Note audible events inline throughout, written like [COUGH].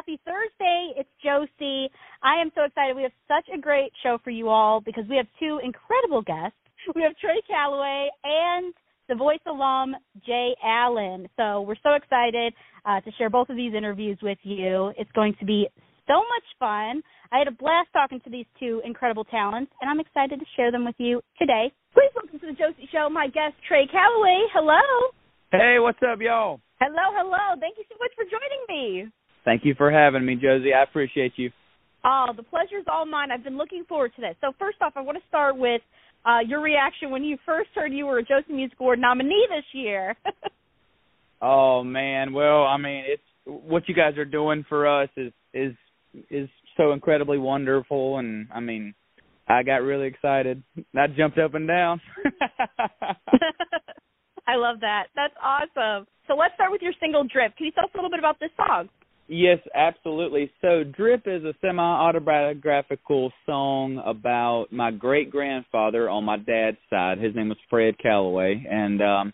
Happy Thursday. It's Josie. I am so excited. We have such a great show for you all because we have two incredible guests. We have Trey Calloway and the voice alum Jay Allen. So we're so excited uh, to share both of these interviews with you. It's going to be so much fun. I had a blast talking to these two incredible talents, and I'm excited to share them with you today. Please welcome to the Josie Show my guest Trey Calloway. Hello. Hey, what's up, y'all? Hello, hello. Thank you so much for joining me. Thank you for having me, Josie. I appreciate you. Oh, the pleasure's all mine. I've been looking forward to this. So first off, I want to start with uh, your reaction when you first heard you were a Josie Music Award nominee this year. [LAUGHS] oh man, well, I mean, it's what you guys are doing for us is is is so incredibly wonderful, and I mean, I got really excited. I jumped up and down. [LAUGHS] [LAUGHS] I love that. That's awesome. So let's start with your single Drip. Can you tell us a little bit about this song? Yes, absolutely. So Drip is a semi autobiographical song about my great grandfather on my dad's side. His name was Fred Calloway and um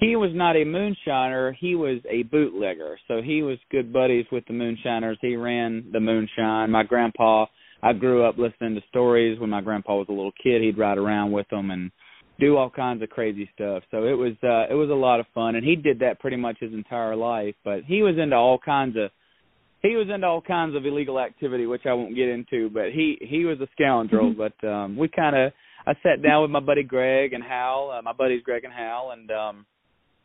he was not a moonshiner, he was a bootlegger. So he was good buddies with the moonshiners. He ran the moonshine. My grandpa I grew up listening to stories when my grandpa was a little kid. He'd ride around with them and do all kinds of crazy stuff. So it was uh it was a lot of fun and he did that pretty much his entire life, but he was into all kinds of he was into all kinds of illegal activity which I won't get into, but he he was a scoundrel, Mm-hmm. but um we kind of I sat down with my buddy Greg and Hal, uh, my buddies Greg and Hal and um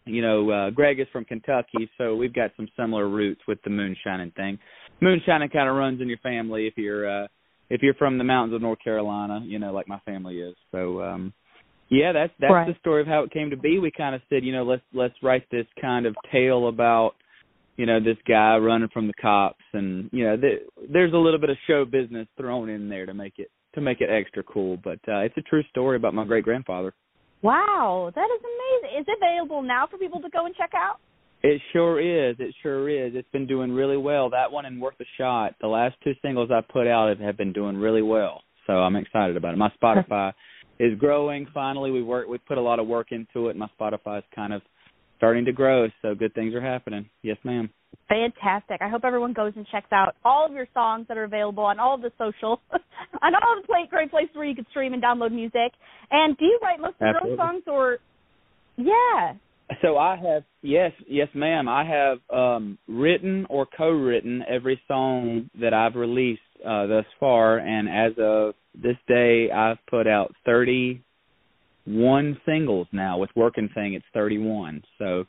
you know, uh Greg is from Kentucky, so we've got some similar roots with the moonshining thing. Moonshining kind of runs in your family if you're uh if you're from the mountains of North Carolina, you know, like my family is. So um yeah, that's that's Right. the story of how it came to be. We kind of said, you know, let's let's write this kind of tale about, you know, this guy running from the cops, and you know, th- there's a little bit of show business thrown in there to make it to make it extra cool. But uh, it's a true story about my great grandfather. Wow, that is amazing. Is it available now for people to go and check out? It sure is. It sure is. It's been doing really well. That one and Worth a Shot. The last two singles I put out have, have been doing really well. So I'm excited about it. My Spotify [LAUGHS] is growing. Finally, we work. We put a lot of work into it. My Spotify is kind of starting to grow. So good things are happening. Yes, ma'am. Fantastic. I hope everyone goes and checks out all of your songs that are available on all of the social, [LAUGHS] on all of the play, great places where you can stream and download music. And do you write most of your own songs, or yeah? So I have yes, yes, ma'am. I have um written or co-written every song that I've released uh thus far, and as of this day, I've put out thirty-one singles now. With Working Thing, it's thirty-one. So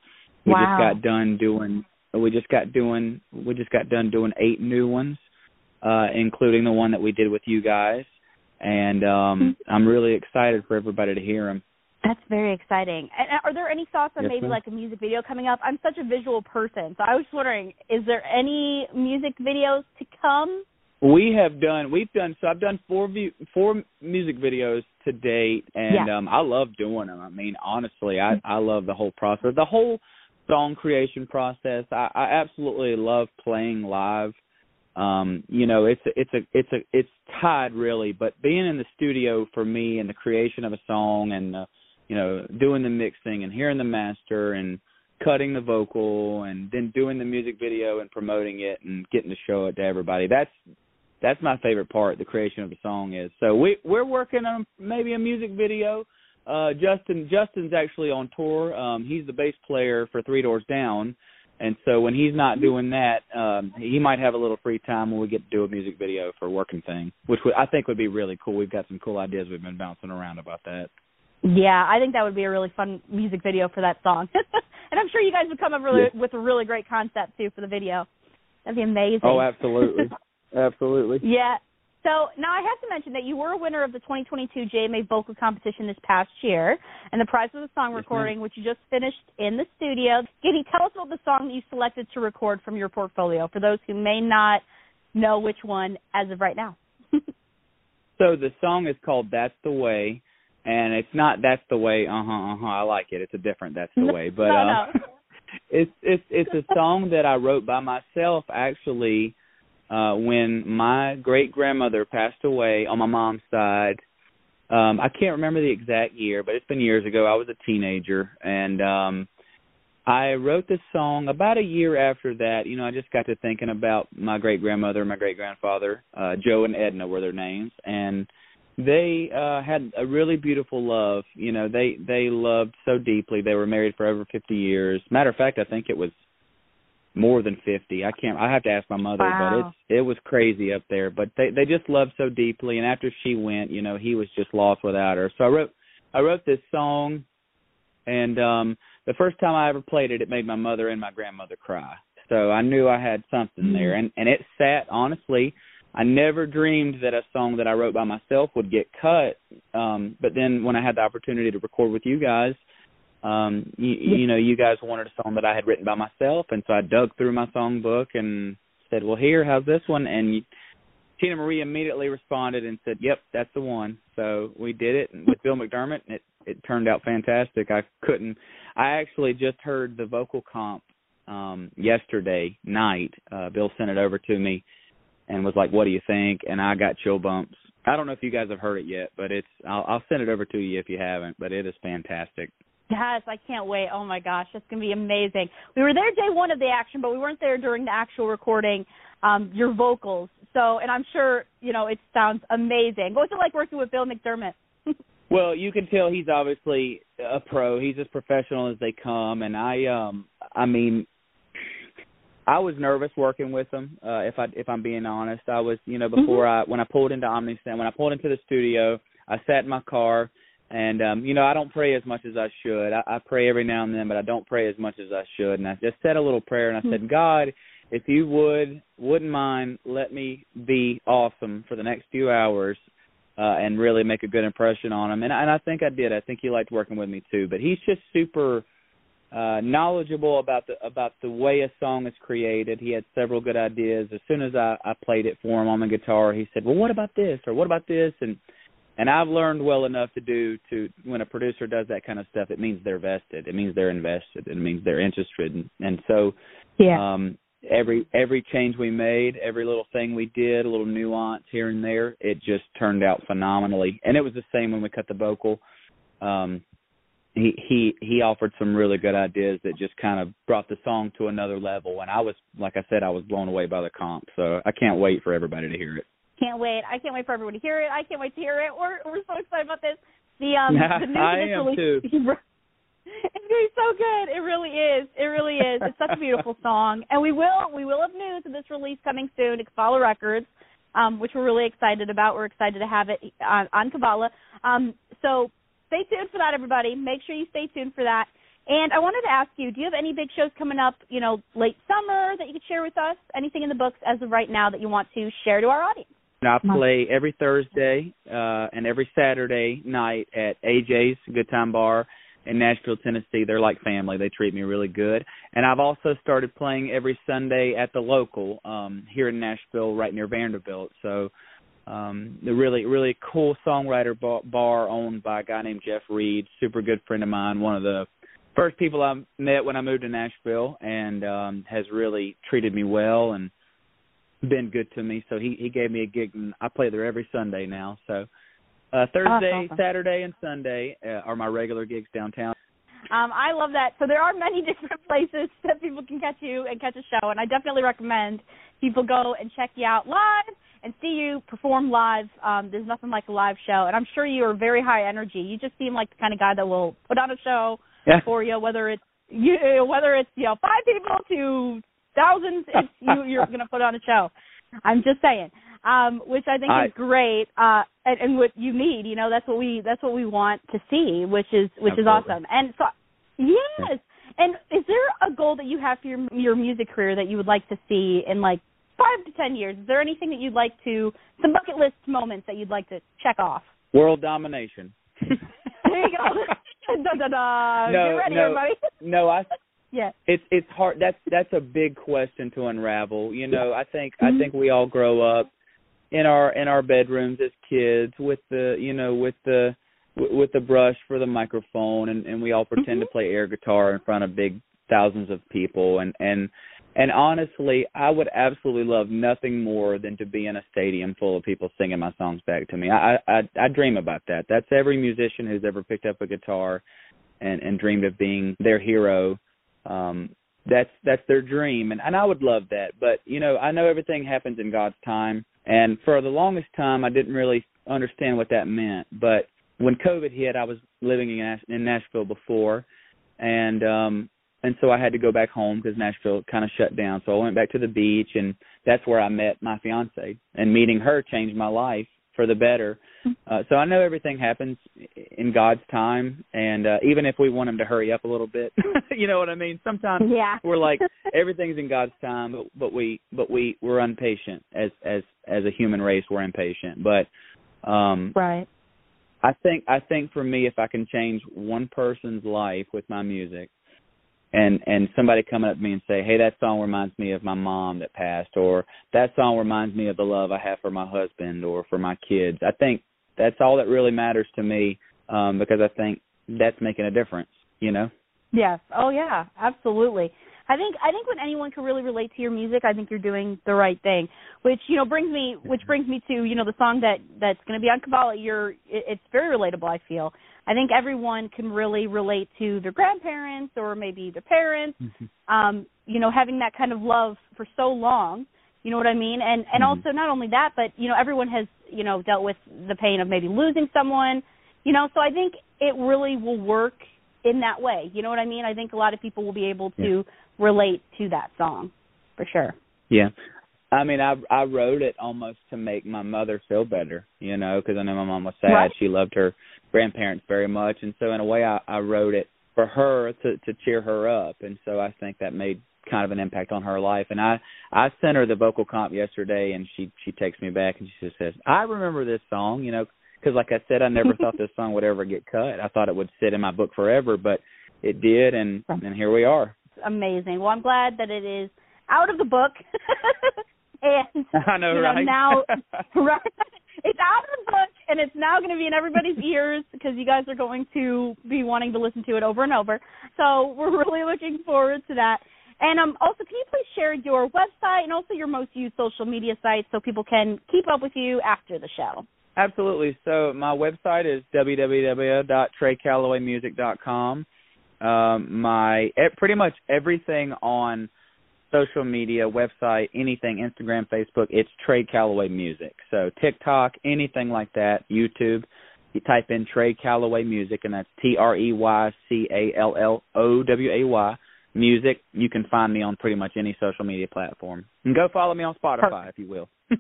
we Wow. just got done doing. We just got doing. We just got done doing eight new ones, uh, including the one that we did with you guys. And um I'm really excited for everybody to hear them. That's very exciting. And uh, are there any thoughts on Yes, maybe ma'am. like a music video coming up? I'm such a visual person, so I was wondering, is there any music videos to come? We have done. We've done. So I've done four view, four music videos to date, and Yeah. um I love doing them. I mean, honestly, I I love the whole process, the whole song creation process. I, I absolutely love playing live. Um, you know, it's a, it's a it's a it's tied really, but being in the studio for me and the creation of a song and uh, you know doing the mixing and hearing the master and cutting the vocal and then doing the music video and promoting it and getting to show it to everybody. That's that's my favorite part. The creation of the song is. So we we're working on maybe a music video. Uh, Justin Justin's actually on tour. Um, he's the bass player for Three Doors Down, And so when he's not doing that, um, he might have a little free time when we get to do a music video for Working Thing, which would, I think would be really cool. We've got some cool ideas we've been bouncing around about that. Yeah, I think that would be a really fun music video for that song. [LAUGHS] and I'm sure you guys would come up really, Yeah. with a really great concept too for the video. That'd be amazing. Oh, absolutely, [LAUGHS] absolutely. Yeah. So now I have to mention that you were a winner of the 2022 JMA vocal competition this past year, and the prize was a song Yes, recording, which you just finished in the studio. Can you tell us about the song that you selected to record from your portfolio for those who may not know which one as of right now? [LAUGHS] So the song is called "That's the Way," and it's not "That's the Way." Uh huh. Uh huh. I like it. It's a different "That's the Way," but no, uh, [LAUGHS] it's it's it's a song that I wrote by myself actually uh when my great grandmother passed away on my mom's side. Um I can't remember the exact year, but it's been years ago. I was a teenager and um I wrote this song about a year after that. You know, I just got to thinking about my great grandmother and my great grandfather. Uh Joe and Edna were their names and they uh had a really beautiful love. You know, they they loved so deeply. They were married for over 50 years. Matter of fact, I think it was more than 50. I can't I have to ask my mother, Wow. but it's it was crazy up there, but they they just loved so deeply and after she went, you know, he was just lost without her. So I wrote I wrote this song and um the first time I ever played it it made my mother and my grandmother cry. So I knew I had something there and and it sat honestly I never dreamed that a song that I wrote by myself would get cut. Um, but then when I had the opportunity to record with you guys, um, you, you know, you guys wanted a song that I had written by myself, and so I dug through my songbook and said, "Well, here, how's this one?" And you, Tina Marie immediately responded and said, "Yep, that's the one." So we did it and with Bill McDermott, and it it turned out fantastic. I couldn't. I actually just heard the vocal comp um yesterday night. Uh Bill sent it over to me and was like, "What do you think?" And I got chill bumps. I don't know if you guys have heard it yet, but it's I'll, I'll send it over to you if you haven't. But it is fantastic. Yes, I can't wait. Oh my gosh, that's gonna be amazing. We were there day one of the action, but we weren't there during the actual recording. Um, your vocals. So, and I'm sure you know it sounds amazing. What's it like working with Bill McDermott? [LAUGHS] Well, you can tell he's obviously a pro. He's as professional as they come, and I, um, I mean, I was nervous working with him. Uh, if I, if I'm being honest, I was, you know, before I, when I pulled into Omnisend, when I pulled into the studio, I sat in my car, and um, you know, I don't pray as much as I should. I, I pray every now and then, but I don't pray as much as I should. And I just said a little prayer, and I said, God, if you would, wouldn't mind, let me be awesome for the next few hours uh, and really make a good impression on him. And, and I think I did. I think he liked working with me too. But he's just super uh, knowledgeable about the about the way a song is created. He had several good ideas. As soon as I, I played it for him on the guitar, he said, "Well, what about this or what about this?" And and I've learned well enough to do to when a producer does that kind of stuff, it means they're vested. It means they're invested. It means they're interested. And, and so um every every change we made, every little thing we did, a little nuance here and there, it just turned out phenomenally. And it was the same when we cut the vocal. Um he he he offered some really good ideas that just kind of brought the song to another level and I was like I said I was blown away by the comp. So I can't wait for everybody to hear it. Can't wait. I can't wait for everyone to hear it. I can't wait to hear it. We're we're so excited about this. The um [LAUGHS] the music I am really too. [LAUGHS] It's gonna be so good. It really is. It really is. It's such a beautiful [LAUGHS] song. And we will we will have news of this release coming soon to Kabbalah Records, um, which we're really excited about. We're excited to have it on, on Kabbalah. Um, so stay tuned for that, everybody. Make sure you stay tuned for that. And I wanted to ask you, do you have any big shows coming up, you know, late summer that you could share with us? Anything in the books as of right now that you want to share to our audience? Now, I play every Thursday uh and every Saturday night at AJ's Good Time Bar in Nashville, Tennessee. They're like family. They treat me really good. And I've also started playing every Sunday at the local um here in Nashville right near Vanderbilt. So um the really really cool songwriter bar, bar owned by a guy named Jeff Reed, super good friend of mine, one of the first people I met when I moved to Nashville and um has really treated me well and been good to me. So he he gave me a gig and I play there every Sunday now. So uh Thursday, awesome. Saturday and Sunday uh, are my regular gigs downtown. Um, I love that. So there are many [LAUGHS] different places that people can catch you and catch a show, and I definitely recommend people go and check you out live and see you perform live. Um, there's nothing like a live show, and I'm sure you are very high energy. You just seem like the kind of guy that will put on a show Yeah. for you, whether it's you whether it's you know five people to thousands, it's [LAUGHS] you you're going to put on a show. I'm just saying, um, which I think I- is great, uh, and, and what you need. You know, that's what we that's what we want to see, which is which is awesome. And so, yes. And is there a goal that you have for your your music career that you would like to see in like five to ten years? Is there anything that you'd like to some bucket list moments that you'd like to check off? World domination. [LAUGHS] There you go. [LAUGHS] da, da, da. No, Get ready, no. everybody. no, I yeah. it's it's hard that's that's a big question to unravel you know i think Mhm. i think we all grow up in our in our bedrooms as kids with the you know with the w- with the brush for the microphone and and we all pretend to play air guitar in front of big thousands of people and and and honestly i would absolutely love nothing more than to be in a stadium full of people singing my songs back to me i i i dream about that that's every musician who's ever picked up a guitar and and dreamed of being their hero um that's that's their dream and and I would love that but you know I know everything happens in God's time and for the longest time I didn't really understand what that meant but when covid hit I was living in Nash- in Nashville before and um and so I had to go back home because Nashville kind of shut down so I went back to the beach and that's where I met my fiance and meeting her changed my life for the better. Uh, so I know everything happens in God's time, and uh, even if we want Him to hurry up a little bit, [LAUGHS] you know what I mean. Sometimes Yeah. we're like [LAUGHS] everything's in God's time, but but we but we we're impatient as as as a human race. We're impatient, but um Right. I think I think for me, if I can change one person's life with my music, and and somebody coming up to me and say, "Hey, that song reminds me of my mom that passed," or "That song reminds me of the love I have for my husband or for my kids," I think that's all that really matters to me um, because I think that's making a difference. You know. Yes. Oh yeah, absolutely. I think I think when anyone can really relate to your music, I think you're doing the right thing. Which you know brings me which brings me to you know the song that that's going to be on Kabbalah. You're it, it's very relatable. I feel. I think everyone can really relate to their grandparents or maybe their parents. Um, you know, having that kind of love for so long. You know what I mean? And and Mhm. also not only that, but you know everyone has you know dealt with the pain of maybe losing someone. You know, so I think it really will work in that way. You know what I mean? I think a lot of people will be able to relate to that song for sure. Yeah. I mean, I I wrote it almost to make my mother feel better, you know, because I know my mom was sad. Right. She loved her grandparents very much, and so in a way, I I wrote it for her to to cheer her up, and so I think that made kind of an impact on her life. And I I sent her the vocal comp yesterday, and she she takes me back and she just says, "I remember this song," you know, because like I said, I never thought [LAUGHS] this song would ever get cut. I thought it would sit in my book forever, but it did, and and here we are. Amazing. Well, I'm glad that it is out of the book. [LAUGHS] and [LAUGHS] I know, you know, right? now right it's out of the book and it's now going to be in everybody's ears because you guys are going to be wanting to listen to it over and over. So we're really looking forward to that. And um, also, can you please share your website and also your most used social media sites so people can keep up with you after the show? Absolutely. So my website is www.treycallowaymusic.com. Um, my pretty much everything on social media, website, anything, Instagram, Facebook, it's Trey Calloway Music. So TikTok, anything like that, YouTube. You type in Trey Calloway Music, and that's T R E Y C A L L O W A Y Music. You can find me on pretty much any social media platform. And go follow me on Spotify if you will. [LAUGHS]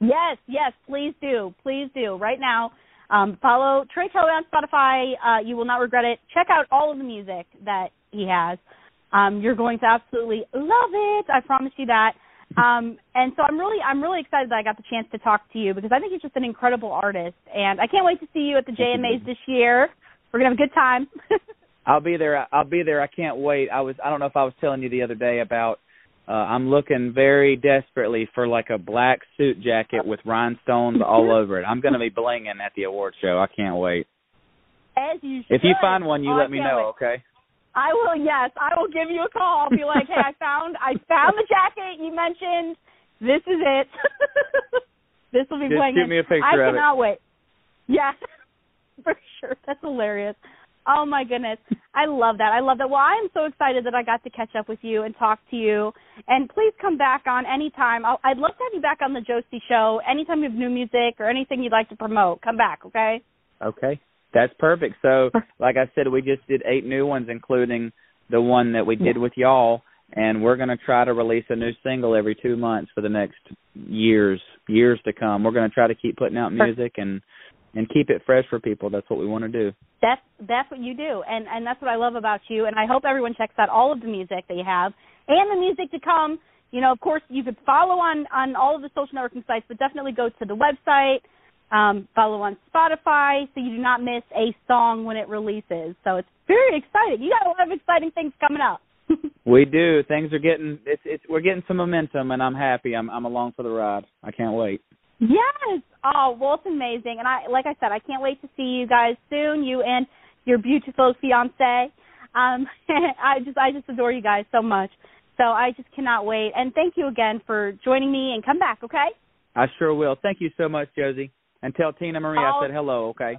Yes, yes, please do. Please do. Right now, um, follow Trey Kelly on Spotify. Uh, you will not regret it. Check out all of the music that he has. Um, you're going to absolutely love it. I promise you that. Um, and so I'm really, I'm really excited that I got the chance to talk to you because I think he's just an incredible artist, and I can't wait to see you at the JMAs this year. We're gonna have a good time. [LAUGHS] I'll be there. I'll be there. I can't wait. I was. I don't know if I was telling you the other day about. Uh, I'm looking very desperately for like a black suit jacket with rhinestones all [LAUGHS] over it. I'm going to be blinging at the award show. I can't wait. As you should. If you find one, you Oh, let me know. wait. Okay. I will. Yes, I will give you a call. I'll be like, hey, I found, I found the jacket you mentioned. This is it. [LAUGHS] this will be Just playing. shoot me a picture I of it. cannot wait. Yeah, [LAUGHS] for sure. That's hilarious. Oh my goodness, I love that. I love that. Well, I'm so excited that I got to catch up with you and talk to you. And please come back on anytime. I'll, I'd love to have you back on the Josie Show anytime you have new music or anything you'd like to promote. Come back, okay? Okay. That's perfect. So, like I said, we just did eight new ones, including the one that we did with y'all, and we're going to try to release a new single every two months for the next years, years to come. We're going to try to keep putting out music and and keep it fresh for people. That's what we want to do. That's that's what you do, and and that's what I love about you. And I hope everyone checks out all of the music that you have and the music to come. You know, of course, you could follow on on all of the social networking sites, but definitely go to the website. Um, follow on Spotify so you do not miss a song when it releases. So it's very exciting. You got a lot of exciting things coming up. [LAUGHS] we do. Things are getting it's it's we're getting some momentum, and I'm happy. I'm I'm along for the ride. I can't wait. Yes. Oh, well, it's amazing, and I, like I said, I can't wait to see you guys soon. You and your beautiful fiance. Um, [LAUGHS] I just, I just adore you guys so much. So I just cannot wait. And thank you again for joining me. And come back, okay? I sure will. Thank you so much, Josie. And tell Tina Marie oh, I said hello, okay?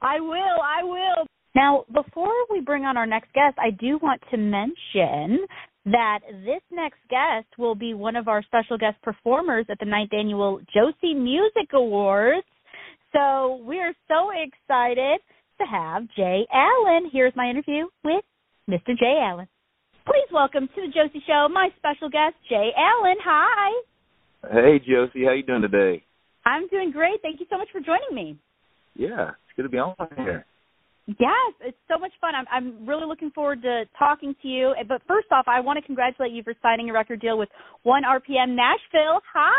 I will. I will. Now, before we bring on our next guest, I do want to mention that this next guest will be one of our special guest performers at the ninth annual Josie Music Awards. So we're so excited to have Jay Allen. Here's my interview with Mr. Jay Allen. Please welcome to the Josie Show my special guest, Jay Allen. Hi. Hey, Josie. How you doing today? I'm doing great. Thank you so much for joining me. Yeah, it's good to be on here. Yes, it's so much fun. I'm I'm really looking forward to talking to you. But first off, I want to congratulate you for signing a record deal with One RPM Nashville. Ha!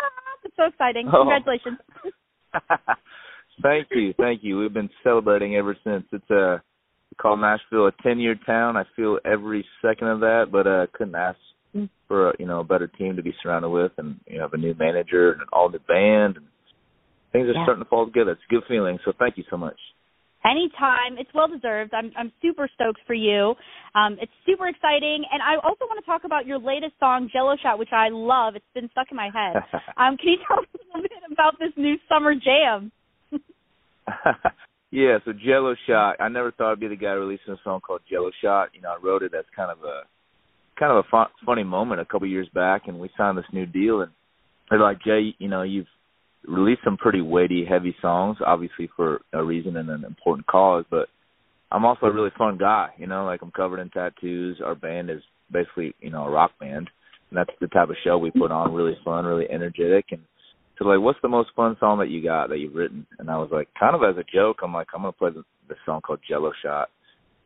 It's so exciting. Oh. Congratulations. [LAUGHS] [LAUGHS] thank you, thank you. We've been celebrating ever since. It's a uh, call Nashville a ten year town. I feel every second of that, but uh couldn't ask mm. for a, you know a better team to be surrounded with, and you know, have a new manager and an all new band, and things are yeah. starting to fall together. It's a good feeling. So thank you so much. Anytime. It's well deserved. I'm I'm super stoked for you. Um, it's super exciting, and I also want to talk about your latest song, Jello Shot, which I love. It's been stuck in my head. [LAUGHS] um, can you tell us a little bit about this new summer jam? [LAUGHS] yeah, so Jello Shot. I never thought I'd be the guy releasing a song called Jello Shot. You know, I wrote it as kind of a kind of a fun, funny moment a couple years back, and we signed this new deal, and they're like, Jay, you know, you've released some pretty weighty, heavy songs, obviously for a reason and an important cause. But I'm also a really fun guy, you know. Like I'm covered in tattoos. Our band is basically, you know, a rock band, and that's the type of show we put on. Really fun, really energetic, and so like, what's the most fun song that you got that you've written? And I was like, kind of as a joke, I'm like, I'm gonna play the, the song called Jello Shot.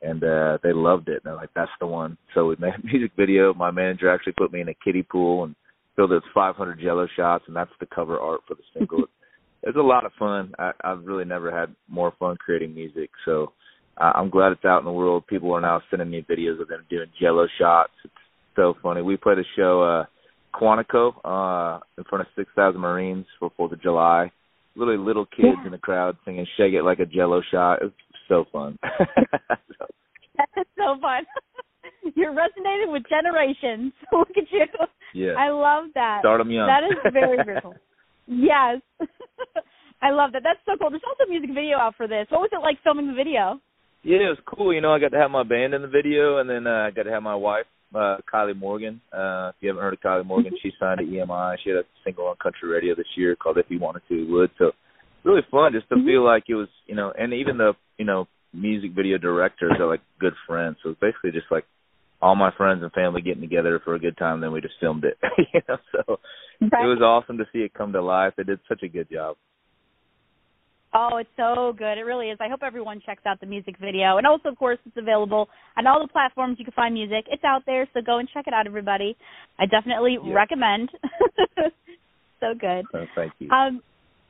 And uh they loved it. And they're like, that's the one. So we made a [LAUGHS] music video. My manager actually put me in a kiddie pool and filled it with 500 Jello shots, and that's the cover art for the single. [LAUGHS] it's a lot of fun. I, I've really never had more fun creating music. So uh, I'm glad it's out in the world. People are now sending me videos of them doing Jello shots. It's so funny. We played a show, uh, Quantico, uh, in front of 6,000 Marines for Fourth of July. Really little kids yeah. in the crowd singing "Shake It Like a Jello Shot." It was so fun. so. [LAUGHS] [LAUGHS] That's so fun. [LAUGHS] You're resonating with generations. [LAUGHS] Look at you. Yeah. I love that. Start them young. That is very cool. [LAUGHS] yes. I love that. That's so cool. There's also a music video out for this. What was it like filming the video? Yeah, it was cool. You know, I got to have my band in the video, and then uh, I got to have my wife, uh, Kylie Morgan. Uh, if you haven't heard of Kylie Morgan, she signed to EMI. She had a single on country radio this year called "If You Wanted to, You Would." So really fun just to mm-hmm. feel like it was, you know, and even the, you know, music video directors are like good friends. So it's basically just like all my friends and family getting together for a good time. Then we just filmed it. [LAUGHS] you know, so right. it was awesome to see it come to life. They did such a good job. Oh, it's so good. It really is. I hope everyone checks out the music video. And also, of course, it's available on all the platforms you can find music. It's out there, so go and check it out, everybody. I definitely yeah. recommend. [LAUGHS] so good. Oh, thank you. Um,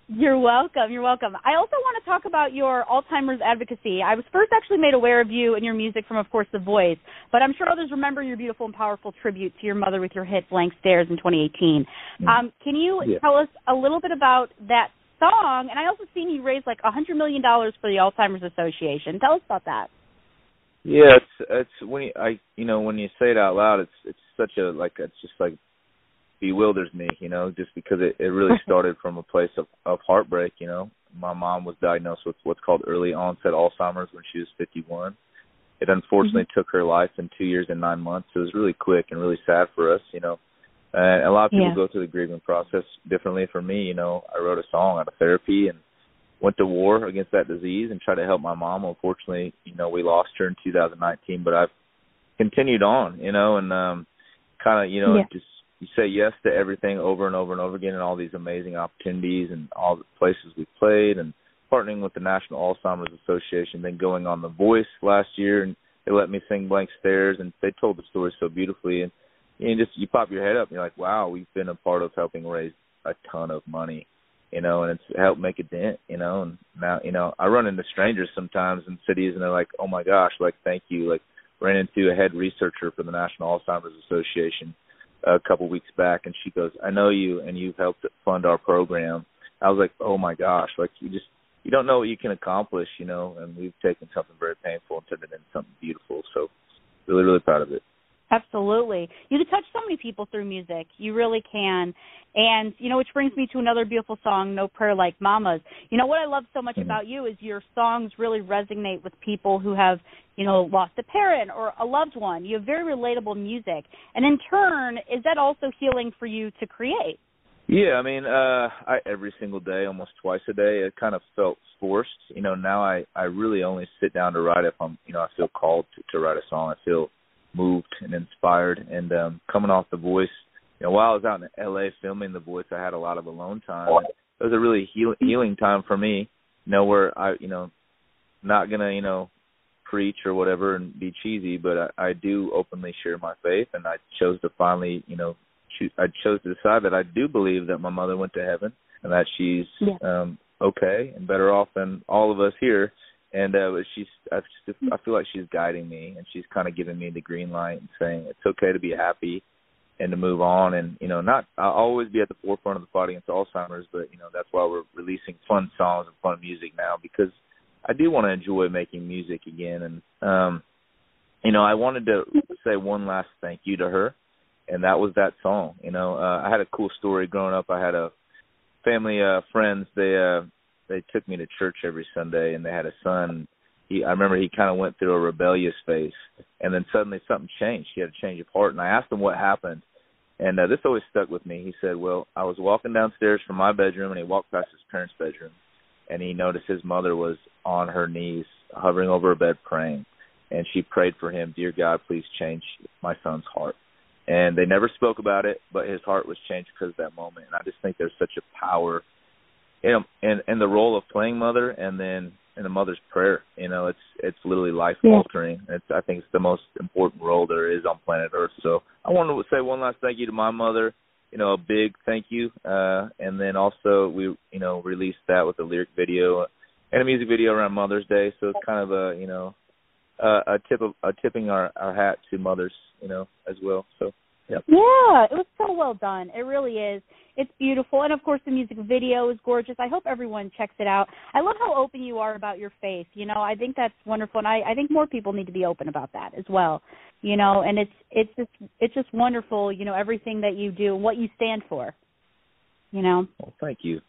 you're welcome. You're welcome. I also want to talk about your Alzheimer's advocacy. I was first actually made aware of you and your music from, of course, The Voice, but I'm sure others remember your beautiful and powerful tribute to your mother with your hit Blank Stares in 2018. Mm-hmm. Um, can you yeah. tell us a little bit about that song? And I also seen you raise like a $100 million for the Alzheimer's Association. Tell us about that. Yeah, it's it's when you, I you know when you say it out loud, it's it's such a like it's just like bewilders me, you know, just because it, it really [LAUGHS] started from a place of, of heartbreak, you know. My mom was diagnosed with what's called early onset Alzheimer's when she was 51. It unfortunately mm-hmm. took her life in two years and nine months. It was really quick and really sad for us, you know. And a lot of people yeah. go through the grieving process differently. For me, you know, I wrote a song out of therapy and went to war against that disease and tried to help my mom. Unfortunately, you know, we lost her in 2019, but I've continued on, you know, and um kind of, you know, Yeah. just you say yes to everything over and over and over again and all these amazing opportunities and all the places we've played and partnering with the National Alzheimer's Association, then going on The Voice last year and they let me sing Blank Stares and they told the story so beautifully and you just you pop your head up and you're like, Wow, we've been a part of helping raise a ton of money, you know, and it's helped make a dent, you know, and now you know, I run into strangers sometimes in cities and they're like, Oh my gosh, like thank you. Like ran into a head researcher for the National Alzheimer's Association a couple weeks back and she goes, I know you and you've helped fund our program. I was like, Oh my gosh, like you just you don't know what you can accomplish, you know, and we've taken something very painful and turned it into something beautiful. So really, really proud of it. Absolutely. You can touch so many people through music. You really can. And, you know, which brings me to another beautiful song, No Prayer Like Mama's. You know, what I love so much Mhm. about you is your songs really resonate with people who have, you know, lost a parent or a loved one. You have very relatable music. And in turn, is that also healing for you to create? Yeah, I mean, uh I every single day, almost twice a day, it kind of felt forced. You know, now I I really only sit down to write if I'm, you know, I feel called to, to write a song. I feel moved and inspired and um coming off the voice, you know, while I was out in LA filming the voice, I had a lot of alone time. It was a really heal, healing time for me, you know, where I, you know, not going to, you know, preach or whatever and be cheesy, but I, I do openly share my faith and I chose to finally, you know, choose, I chose to decide that I do believe that my mother went to heaven and that she's Yeah. um okay and better off than all of us here and uh but she's I just I feel like she's guiding me and she's kind of giving me the green light and saying it's okay to be happy and to move on. And you know not I'll always be at the forefront of the fight against Alzheimer's but you know that's why we're releasing fun songs and fun music now because I do want to enjoy making music again. And um you know I wanted to say one last thank you to her and that was that song you know. Uh, I had a cool story growing up. I had a family uh friends. They uh they took me to church every Sunday and they had a son he I remember he kind of went through a rebellious phase and then suddenly something changed. He had a change of heart and I asked him what happened and uh, this always stuck with me. He said well I was walking downstairs from my bedroom and he walked past his parents bedroom and he noticed his mother was on her knees hovering over her bed praying and she prayed for him dear God please change my son's heart. And they never spoke about it but his heart was changed because of that moment and I just think there's such a power in in the role of playing mother, and then in the mother's prayer. You know, it's it's literally life altering. It's I think it's the most important role there is on planet Earth. So I want to say one last thank you to my mother. You know, a big thank you, uh, and then also we you know released that with a lyric video and a music video around Mother's Day. So it's kind of a you know uh, a tip of a tipping our our hat to mothers, you know, as well. So yeah. Yeah, it was so well done. It really is. It's beautiful, and of course, the music video is gorgeous. I hope everyone checks it out. I love how open you are about your faith. You know, I think that's wonderful, and I, I think more people need to be open about that as well. You know, and it's it's just it's just wonderful. You know, everything that you do, and what you stand for. You know. Well, thank you.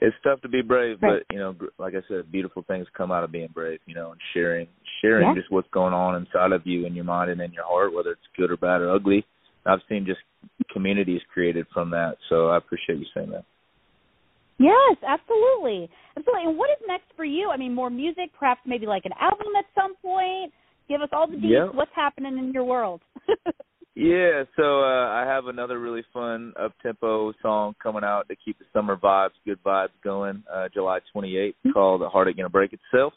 It's tough to be brave, Right. but you know, like I said, beautiful things come out of being brave. You know, and sharing, sharing Yeah. just what's going on inside of you, in your mind, and in your heart, whether it's good or bad or ugly. I've seen just communities created from that, so I appreciate you saying that. Yes, absolutely, absolutely. And what is next for you? I mean, more music, perhaps maybe like an album at some point. Give us all the deets. Yeah. What's happening in your world? [LAUGHS] Yeah, so uh, I have another really fun up tempo song coming out to keep the summer vibes, good vibes going. Uh, July 28th, called "The "Heart Ain't Gonna Break Itself,"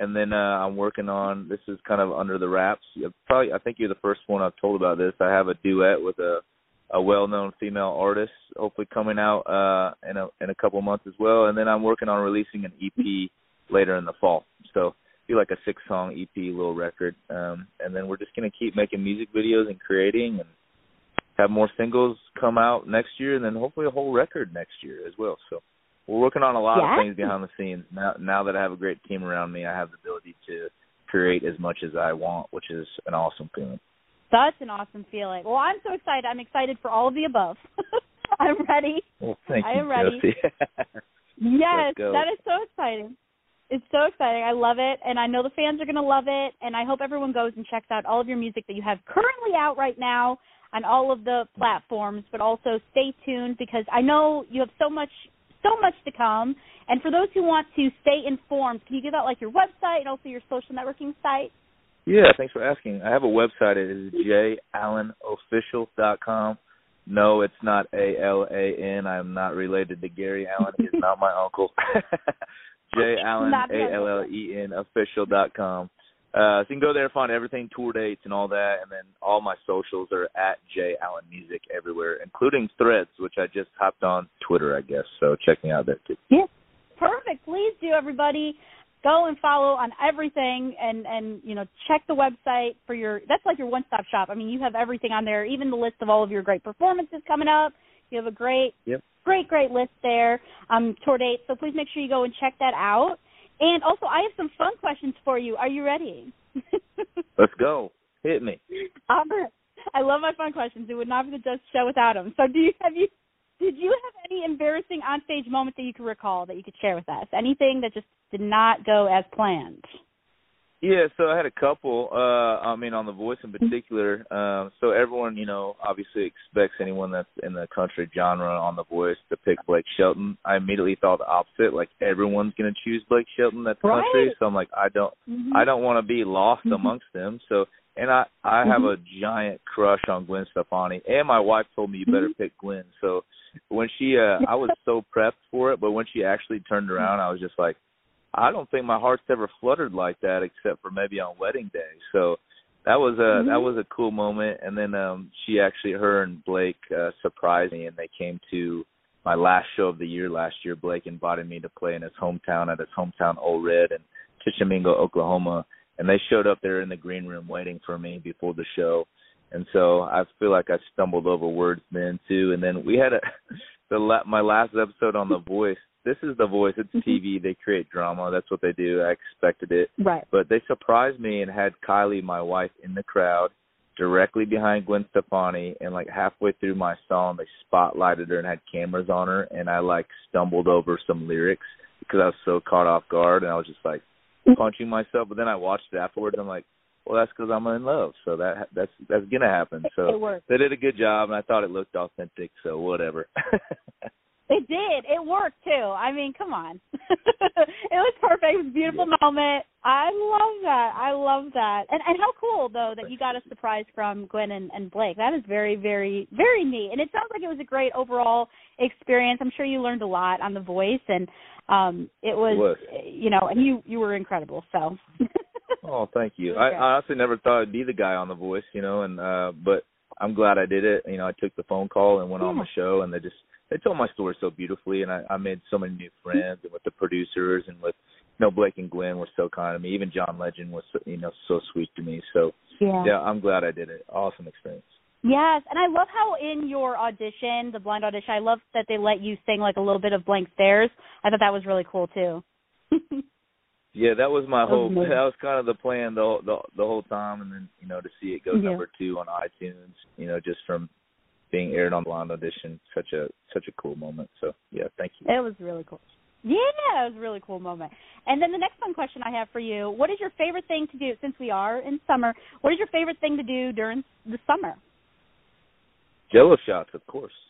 and then uh, I'm working on. This is kind of under the wraps. You probably, I think you're the first one I've told about this. I have a duet with a a well-known female artist, hopefully coming out uh, in a in a couple months as well. And then I'm working on releasing an EP later in the fall. So be like a six song EP little record. Um and then we're just gonna keep making music videos and creating and have more singles come out next year and then hopefully a whole record next year as well. So we're working on a lot Yeah. of things behind the scenes. Now now that I have a great team around me, I have the ability to create as much as I want, which is an awesome feeling. That's an awesome feeling. Well, I'm so excited. I'm excited for all of the above. [LAUGHS] I'm ready. Well, thank I you, am ready. Josie. [LAUGHS] Yes, that is so exciting. It's so exciting. I love it, and I know the fans are going to love it. And I hope everyone goes and checks out all of your music that you have currently out right now on all of the platforms. But also stay tuned because I know you have so much, so much to come. And for those who want to stay informed, can you give out like your website and also your social networking site? Yeah, thanks for asking. I have a website. It is jallenofficial.com. No, it's not A L A N. I am not related to Gary Allan. He's not my uncle. [LAUGHS] [LAUGHS] J Allen A L L E N official dot com. Uh, so you can go there and find everything, tour dates and all that, and then all my socials are at J Allen Music everywhere, including Threads, which I just hopped on Twitter, I guess. So check me out there too. Yeah. Perfect. Please do everybody go and follow on everything and and you know check the website for your that's like your one stop shop. I mean you have everything on there, even the list of all of your great performances coming up. You have a great Yep. great great list there um tour dates. So please make sure you go and check that out. And also I have some fun questions for you. Are you ready? [LAUGHS] Let's go. Hit me. Albert, I love my fun questions. It would not be the Josie Show without them. So do you have you did you have any embarrassing onstage moments that you could recall that you could share with us? Anything that just did not go as planned? Yeah, so I had a couple. Uh I mean on the voice in particular. Um so everyone, you know, obviously expects anyone that's in the country genre on the voice to pick Blake Shelton. I immediately thought the opposite, like everyone's gonna choose Blake Shelton that's Right. country. So I'm like I don't Mhm. I don't want to be lost Mhm. amongst them. So and I I have Mhm. a giant crush on Gwen Stefani and my wife told me you better Mhm. pick Gwen. So when she uh I was so prepped for it, but when she actually turned around I was just like I don't think my heart's ever fluttered like that except for maybe on wedding day. So that was a that Mhm. was a cool moment and then um she actually her and Blake uh surprised me and they came to my last show of the year last year. Blake invited me to play in his hometown at his hometown Ole Red in Oklahoma, and they showed up there in the green room waiting for me before the show. And so I feel like I stumbled over words then too. And then we had a the la- my last episode on The Voice. This is The Voice. It's Mhm. TV. They create drama. That's what they do. I expected it Right. but they surprised me and had Kylie, my wife, in the crowd directly behind Gwen Stefani and like halfway through my song they spotlighted her and had cameras on her and I like stumbled over some lyrics because I was so caught off guard and I was just like punching myself but then I watched it afterwards and I'm like well that's because I'm in love so that that's that's gonna happen so they did a good job and I thought it looked authentic so whatever [LAUGHS] It did. It worked too. I mean, come on. [LAUGHS] it was perfect. It was a beautiful moment. I love that. I love that. And and how cool though that you got a surprise from Gwen and, and Blake. That is very, very, very neat. And it sounds like it was a great overall experience. I'm sure you learned a lot on the voice and um it was, was. you know, and you you were incredible. So [LAUGHS] Oh, thank you. Okay. I, I honestly never thought I'd be the guy on The Voice, you know, and uh but I'm glad I did it. You know, I took the phone call and went on the show, and they just they told my story so beautifully, and I, I made so many new friends, and with the producers and with you know Blake and Gwen were so kind to me. Even John Legend was you know so sweet to me. So yeah. yeah, I'm glad I did it. Awesome experience. Yes, and I love how in your audition, the blind audition, I love that they let you sing like a little bit of Blank Stares. I thought that was really cool too. [LAUGHS] Yeah, that was my hope. [LAUGHS] That was kind of the plan the whole- the the whole time, and then you know to see it go Yeah. number two on iTunes, you know, just from being aired on Blind Audition, such a such a cool moment. So yeah, thank you. It was really cool. Yeah, it was a really cool moment. And then the next fun question I have for you: What is your favorite thing to do since we are in summer? What is your favorite thing to do during the summer? Jello shots, of course. [LAUGHS]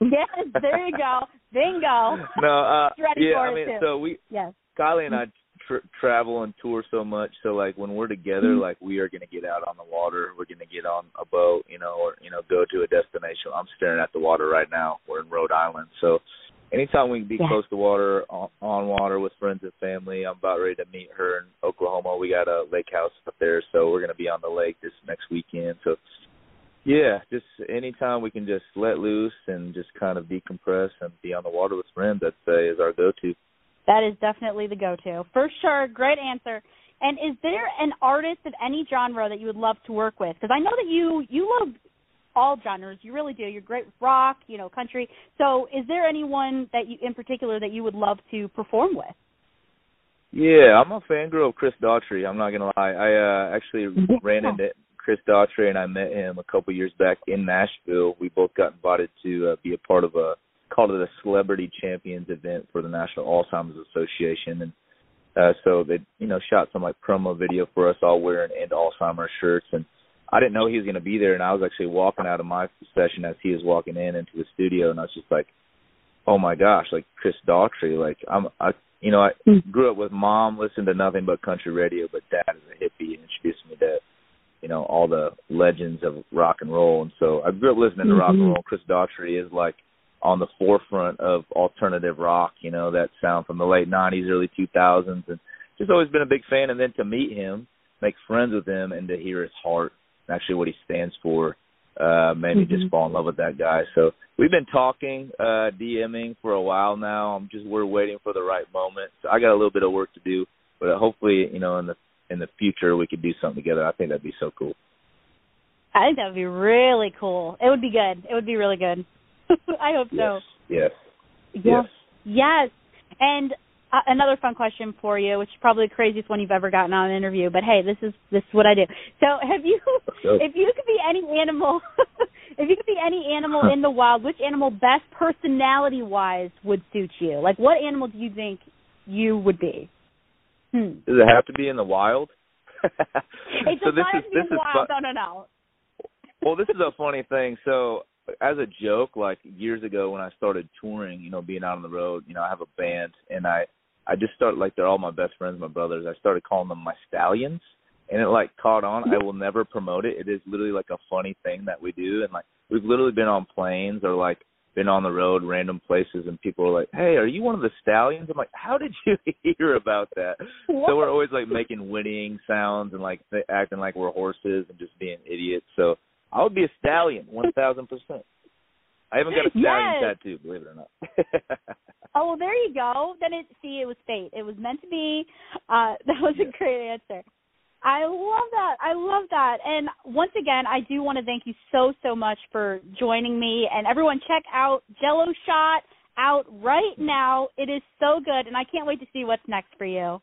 Yes, there you go, bingo. [LAUGHS] No, uh Ready yeah, I mean, too. so we Yes. Kylie and I tr- travel and tour so much, so like when we're together, Mhm. like we are gonna get out on the water, we're gonna get on a boat, you know, or you know, go to a destination. I'm staring at the water right now. We're in Rhode Island, so anytime we can be Yeah. close to water, on, on water with friends and family, I'm about ready to meet her in Oklahoma. We got a lake house up there, so we're gonna be on the lake this next weekend. So yeah, just anytime we can just let loose and just kind of decompress and be on the water with friends, I'd say is our go-to. That is definitely the go-to for sure. Great answer. And is there an artist of any genre that you would love to work with? Because I know that you you love all genres. You really do. You're great with rock, you know, country. So, is there anyone that you in particular that you would love to perform with? Yeah, I'm a fangirl of Chris Daughtry. I'm not gonna lie. I uh actually Yeah. [LAUGHS] ran into Chris Daughtry and I met him a couple years back in Nashville. We both got invited to uh, be a part of a called it a Celebrity Champions event for the National Alzheimer's Association, and uh so they you know shot some like promo video for us all wearing End Alzheimer's shirts, and I didn't know he was gonna be there, and I was actually walking out of my session as he was walking in into the studio, and I was just like, oh my gosh, like Chris Daughtry, like I'm I you know, I Mm. grew up with mom listened to nothing but country radio, but dad is a hippie and introduced me to, you know, all the legends of rock and roll. And so I grew up listening to rock and Mhm. roll. Chris Daughtry is like on the forefront of alternative rock, you know, that sound from the late nineties, early two thousands and just always been a big fan and then to meet him, make friends with him and to hear his heart, and actually what he stands for, uh, made me just Mhm. fall in love with that guy. So we've been talking, uh, DMing for a while now. I'm just we're waiting for the right moment. So I got a little bit of work to do, but hopefully, you know, in the in the future we could do something together. I think that'd be so cool. I think that would be really cool. It would be good. It would be really good. [LAUGHS] I hope so. Yes. Yes. Yes. And uh, another fun question for you, which is probably the craziest one you've ever gotten on an interview, but hey, this is this is what I do. So, have you if you could be any animal [LAUGHS] if you could be any animal in the wild, which animal best personality wise would suit you? Like what animal do you think you would be? Hmm. Does it have to be in the wild? It [LAUGHS] so does this not is have to be this is wild. fun. No, no, no. well, this is a funny thing. So, as a joke, like years ago when I started touring, you know, being out on the road, you know, I have a band, and I, I just started like they're all my best friends, my brothers. I started calling them my stallions, and it like caught on. I will never promote it. It is literally like a funny thing that we do, and like we've literally been on planes or like been on the road, random places, and people are like, "Hey, are you one of the stallions?" I'm like, "How did you [LAUGHS] hear about that?" So we're always like making whinnying sounds and like acting like we're horses and just being idiots. So I would be a stallion, one thousand percent. I haven't got a [LAUGHS] stallion Yes. tattoo, believe it or not. [LAUGHS] Oh, well, there you go. Then it see it was fate. It was meant to be. Uh [LAUGHS] that was a great answer. I love that. I love that. And once again, I do want to thank you so so much for joining me. And everyone, check out Jello Shot out right now. It is so good, and I can't wait to see what's next for you.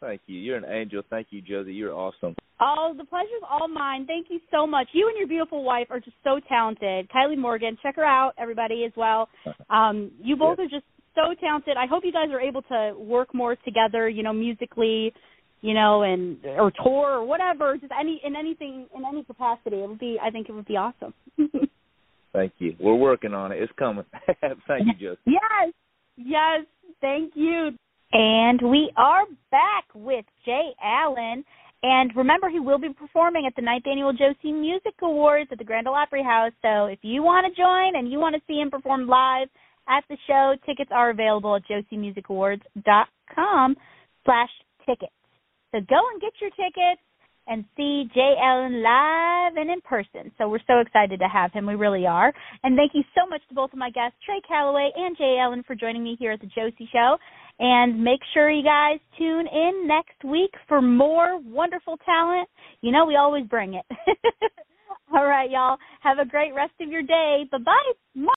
Thank you. You're an angel. Thank you, Josie. You're awesome. Oh, the pleasure's all mine. Thank you so much. You and your beautiful wife are just so talented. Kylie Morgan, check her out, everybody as well. [LAUGHS] Um, you both are just so talented. I hope you guys are able to work more together, you know, musically, you know, and or tour or whatever, just any in anything in any capacity. It would be I think it would be awesome. [LAUGHS] Thank you. We're working on it. It's coming. [LAUGHS] Thank you, Josie. Yes. Yes. Thank you. And we are back with Jay Allen. And remember, he will be performing at the ninth annual Josie Music Awards at the Grand Ole Opry House. So if you want to join and you want to see him perform live at the show, tickets are available at josiemusicawards.com slash tickets. So go and get your tickets and see Jay Allen live and in person. So we're so excited to have him. We really are. And thank you so much to both of my guests, Trey Calloway and Jay Allen, for joining me here at the Josie Show. And make sure you guys tune in next week for more wonderful talent. You know, we always bring it. [LAUGHS] All right, y'all. Have a great rest of your day. Bye bye.